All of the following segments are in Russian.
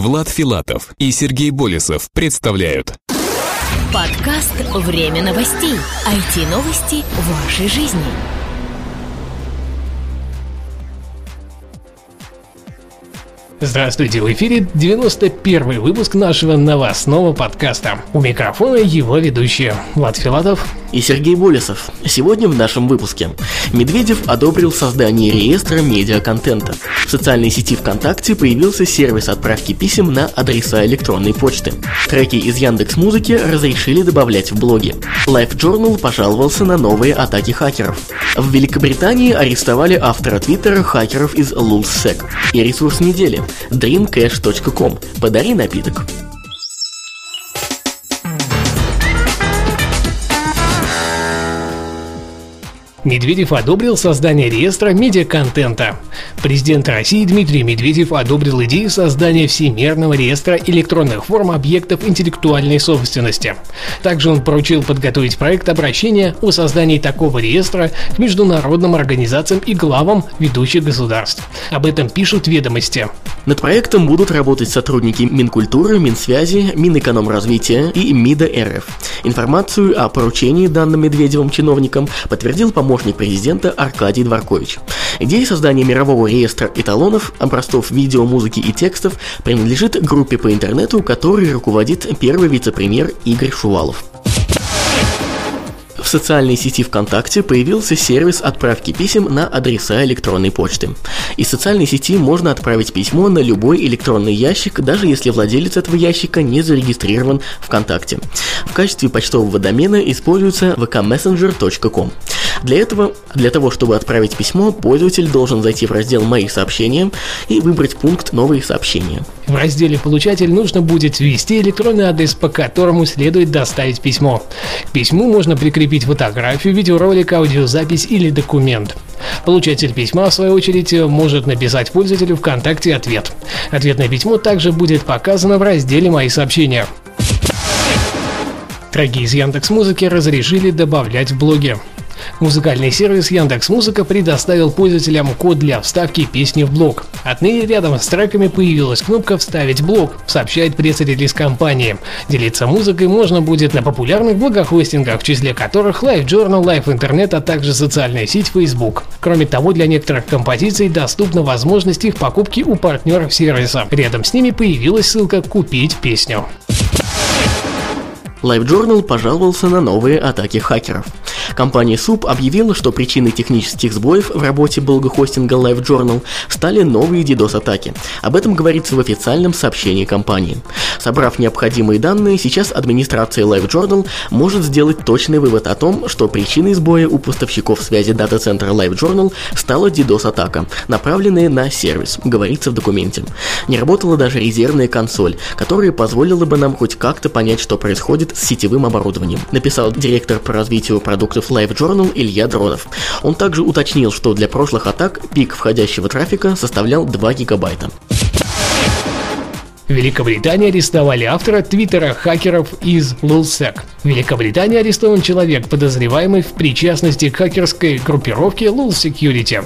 Влад Филатов и Сергей Болесов представляют Подкаст «Время новостей». IT-новости вашей жизни. Здравствуйте, в эфире 91 выпуск нашего новостного подкаста. У микрофона его ведущие Влад Филатов и Сергей Болесов. Сегодня в нашем выпуске. Медведев одобрил создание реестра медиаконтента. В социальной сети ВКонтакте появился сервис отправки писем на адреса электронной почты. Треки из Яндекс Музыки разрешили добавлять в блоги. Life Journal пожаловался на новые атаки хакеров. В Великобритании арестовали автора твиттера хакеров из LulzSec. И ресурс недели dreamcash.com. Подари напиток. Медведев одобрил создание реестра медиаконтента. Президент России Дмитрий Медведев одобрил идею создания Всемирного реестра электронных форм объектов интеллектуальной собственности. Также он поручил подготовить проект обращения о создании такого реестра к международным организациям и главам ведущих государств. Об этом пишут ведомости. Над проектом будут работать сотрудники Минкультуры, Минсвязи, Минэкономразвития и МИДа РФ. Информацию о поручении данным Медведевым чиновникам подтвердил помощник президента Аркадий Дворкович. Идея создания мирового реестра эталонов, образцов видео, музыки и текстов принадлежит группе по интернету, которой руководит первый вице-премьер Игорь Шувалов. Социальной сети ВКонтакте появился сервис отправки писем на адреса электронной почты. Из социальной сети можно отправить письмо на любой электронный ящик, даже если владелец этого ящика не зарегистрирован ВКонтакте. В качестве почтового домена используется vkmessenger.com. Для этого, для того, чтобы отправить письмо, пользователь должен зайти в раздел «Мои сообщения» и выбрать пункт «Новые сообщения». В разделе «Получатель» нужно будет ввести электронный адрес, по которому следует доставить письмо. К письму можно прикрепить фотографию, видеоролик, аудиозапись или документ. Получатель письма, в свою очередь, может написать пользователю ВКонтакте ответ. Ответное письмо также будет показано в разделе «Мои сообщения». Треки из Яндекс Музыки разрешили добавлять в блоге. Музыкальный сервис Яндекс Музыка предоставил пользователям код для вставки песни в блог. Отныне рядом с треками появилась кнопка «Вставить блог», сообщает пресс-релиз компании. Делиться музыкой можно будет на популярных блогохостингах, в числе которых Live Journal, Live Internet, а также социальная сеть Facebook. Кроме того, для некоторых композиций доступна возможность их покупки у партнеров сервиса. Рядом с ними появилась ссылка «Купить песню». LiveJournal пожаловался на новые атаки хакеров. Компания SUP объявила, что причиной технических сбоев в работе блогохостинга LiveJournal стали новые DDoS-атаки. Об этом говорится в официальном сообщении компании. Собрав необходимые данные, сейчас администрация LiveJournal может сделать точный вывод о том, что причиной сбоя у поставщиков связи дата-центра LiveJournal стала DDoS-атака, направленная на сервис, говорится в документе. Не работала даже резервная консоль, которая позволила бы нам хоть как-то понять, что происходит с сетевым оборудованием, написал директор по развитию продуктов продуктов LiveJournal Илья Дронов. Он также уточнил, что для прошлых атак пик входящего трафика составлял 2 гигабайта. В Великобритании арестовали автора твиттера хакеров из LulzSec. В Великобритании арестован человек, подозреваемый в причастности к хакерской группировке Lul Security.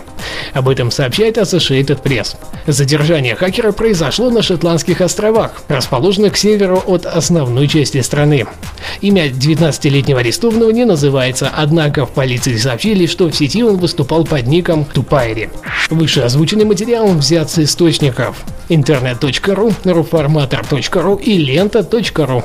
Об этом сообщает Associated Press. Задержание хакера произошло на Шотландских островах, расположенных к северу от основной части страны. Имя 19-летнего арестованного не называется, однако в полиции сообщили, что в сети он выступал под ником Тупайри. Выше озвученный материал взят с источников интернет.ру, руформатор.ру и лента.ру.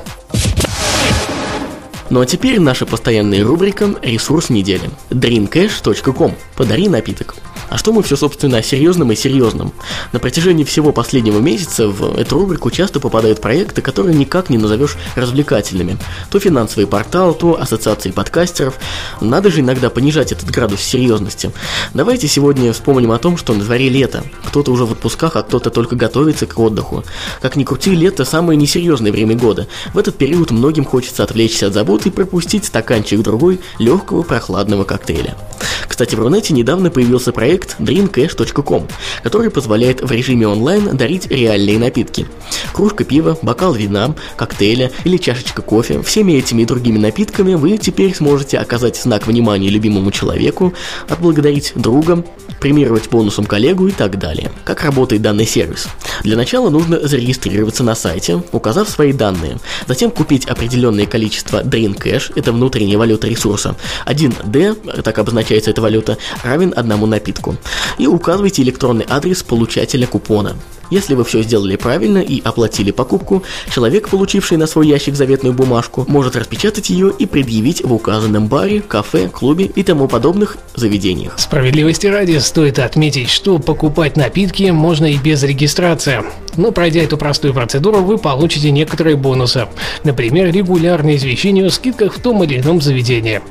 Ну а теперь наша постоянная рубрика «Ресурс недели» – dreamcash.com. Подари напиток. А что мы все, собственно, о серьезном и серьезном? На протяжении всего последнего месяца в эту рубрику часто попадают проекты, которые никак не назовешь развлекательными. То финансовый портал, то ассоциации подкастеров. Надо же иногда понижать этот градус серьезности. Давайте сегодня вспомним о том, что на дворе лето. Кто-то уже в отпусках, а кто-то только готовится к отдыху. Как ни крути, лето самое несерьезное время года. В этот период многим хочется отвлечься от забот и пропустить стаканчик другой легкого прохладного коктейля. Кстати, в Рунете недавно появился проект dreamcash.com, который позволяет в режиме онлайн дарить реальные напитки. Кружка пива, бокал вина, коктейля или чашечка кофе. Всеми этими и другими напитками вы теперь сможете оказать знак внимания любимому человеку, отблагодарить друга, премировать бонусом коллегу и так далее. Как работает данный сервис? Для начала нужно зарегистрироваться на сайте, указав свои данные, затем купить определенное количество Drain Cash, это внутренняя валюта ресурса, 1D, так обозначается эта валюта, равен одному напитку, и указывайте электронный адрес получателя купона. Если вы все сделали правильно и оплатили покупку, человек, получивший на свой ящик заветную бумажку, может распечатать ее и предъявить в указанном баре, кафе, клубе и тому подобных заведениях. Справедливости ради стоит отметить, что покупать напитки можно и без регистрации. Но пройдя эту простую процедуру, вы получите некоторые бонусы. Например, регулярное извещение о скидках в том или ином заведении.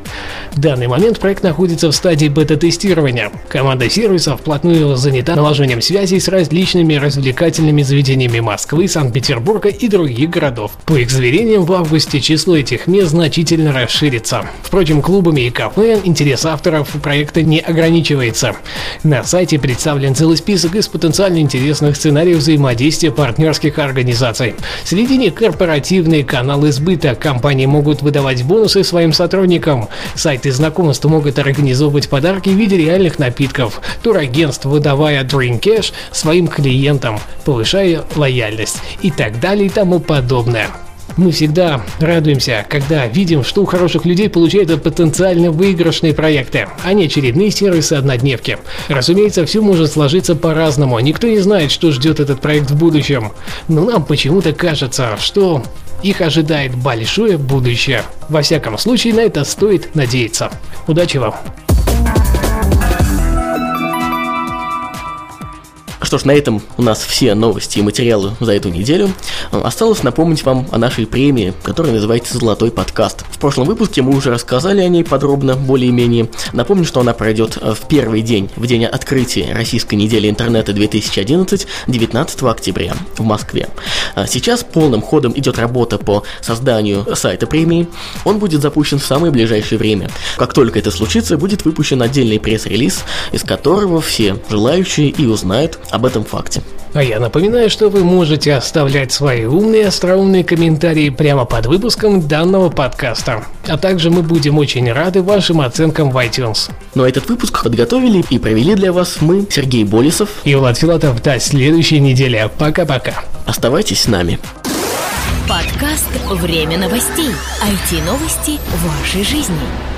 В данный момент проект находится в стадии бета-тестирования. Команда сервиса вплотную занята наложением связей с различными развлечениями развлекательными заведениями Москвы, Санкт-Петербурга и других городов. По их заверениям, в августе число этих мест значительно расширится. Впрочем, клубами и кафе интерес авторов проекта не ограничивается. На сайте представлен целый список из потенциально интересных сценариев взаимодействия партнерских организаций. Среди них корпоративные каналы сбыта. Компании могут выдавать бонусы своим сотрудникам. Сайты знакомств могут организовывать подарки в виде реальных напитков. Турагентство, выдавая Dream Cash своим клиентам повышая лояльность и так далее и тому подобное. Мы всегда радуемся, когда видим, что у хороших людей получаются потенциально выигрышные проекты, а не очередные сервисы-однодневки. Разумеется, все может сложиться по-разному, никто не знает, что ждет этот проект в будущем. Но нам почему-то кажется, что их ожидает большое будущее. Во всяком случае, на это стоит надеяться. Удачи вам! Что ж, на этом у нас все новости и материалы за эту неделю. Осталось напомнить вам о нашей премии, которая называется «Золотой подкаст». В прошлом выпуске мы уже рассказали о ней подробно, более-менее. Напомню, что она пройдет в первый день, в день открытия Российской недели интернета 2011, 19 октября в Москве. А сейчас полным ходом идет работа по созданию сайта премии. Он будет запущен в самое ближайшее время. Как только это случится, будет выпущен отдельный пресс-релиз, из которого все желающие и узнают об этом факте. А я напоминаю, что вы можете оставлять свои умные, остроумные комментарии прямо под выпуском данного подкаста. А также мы будем очень рады вашим оценкам в iTunes. Ну а этот выпуск подготовили и провели для вас мы, Сергей Болесов и Влад Филатов. До следующей недели. Пока-пока. Оставайтесь с нами. Подкаст «Время новостей». IT-новости вашей жизни.